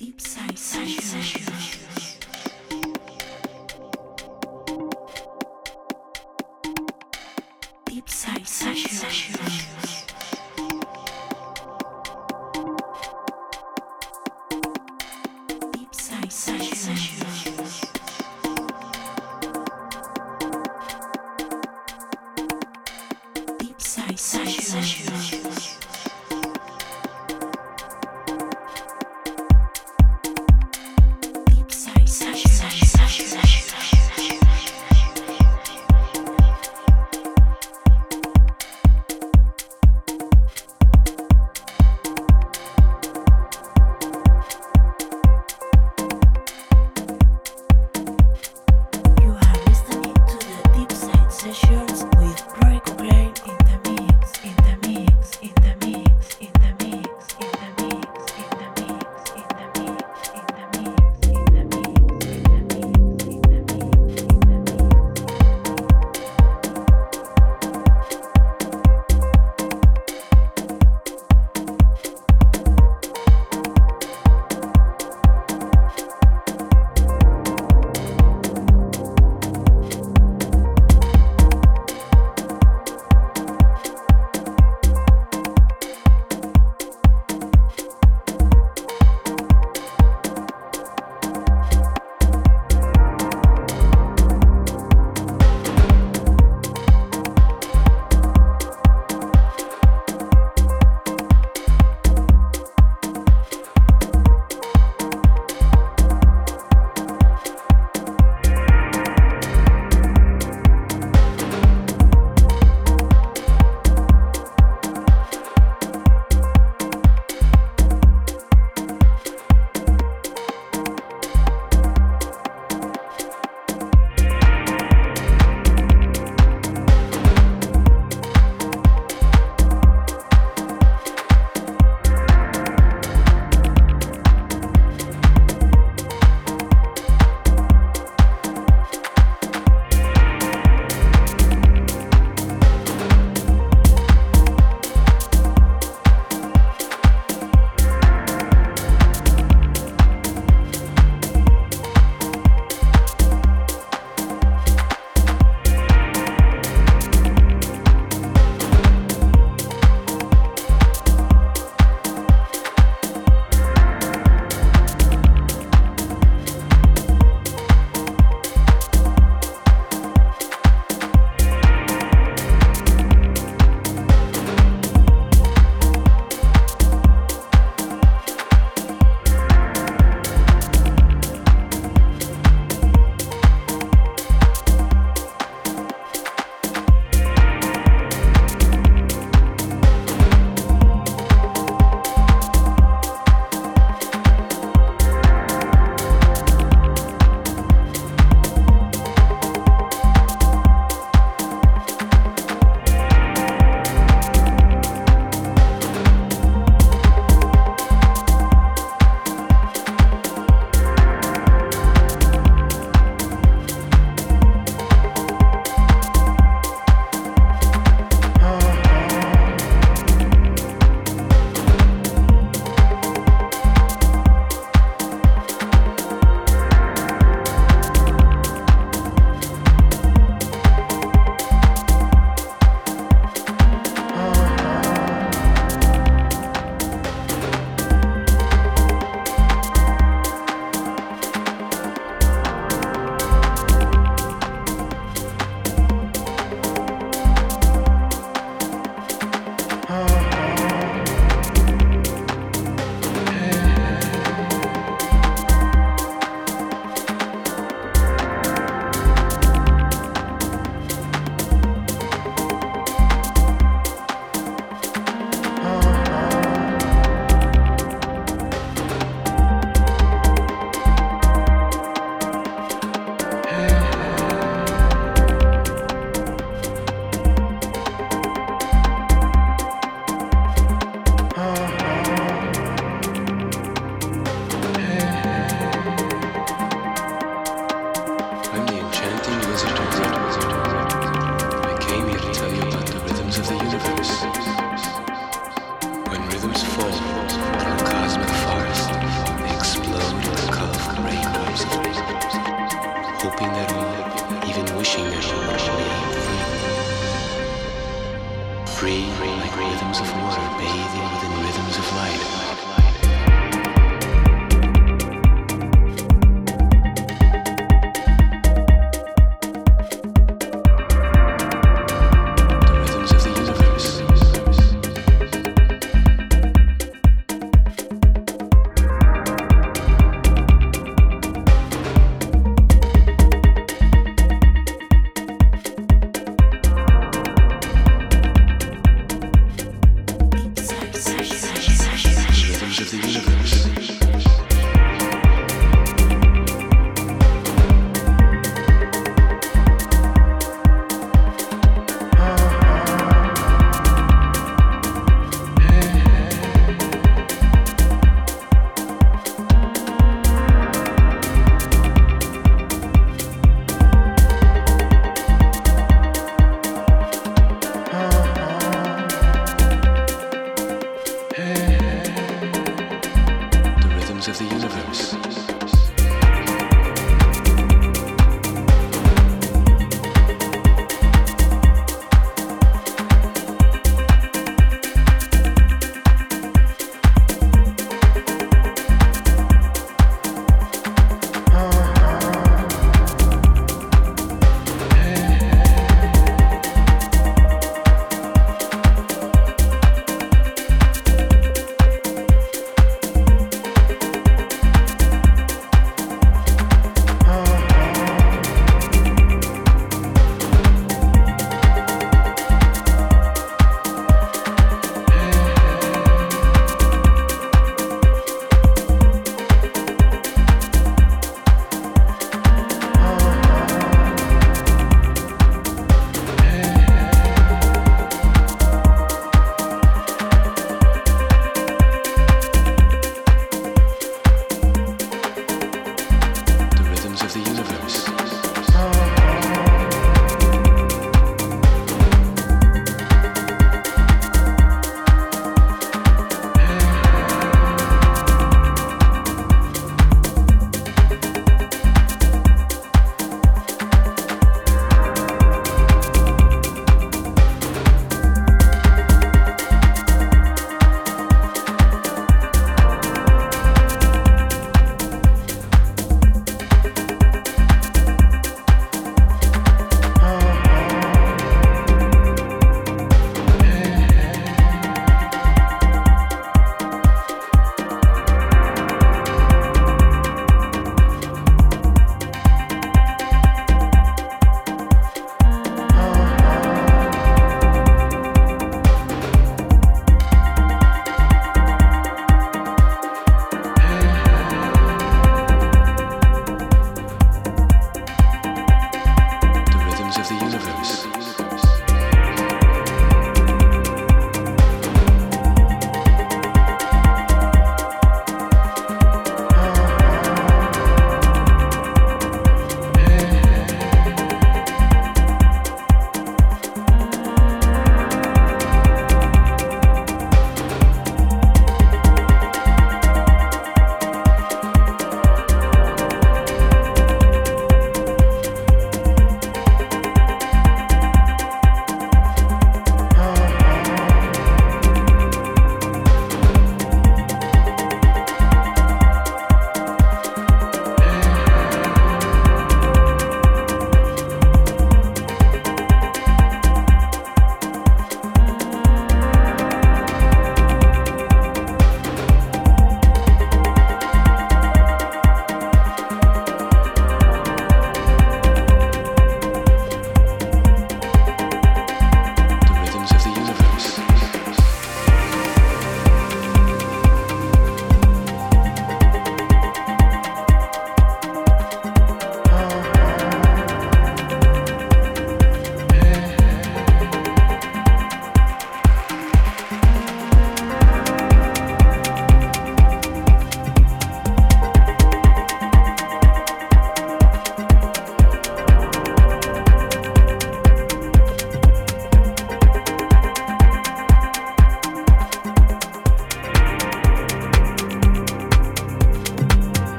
Deep Site session.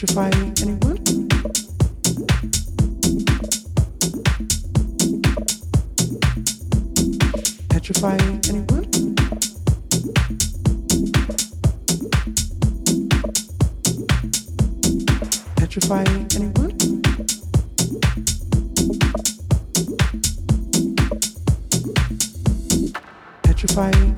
Petrifying anyone? Petrifying anyone? Petrifying anyone? Petrifying.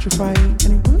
petrifying anyone?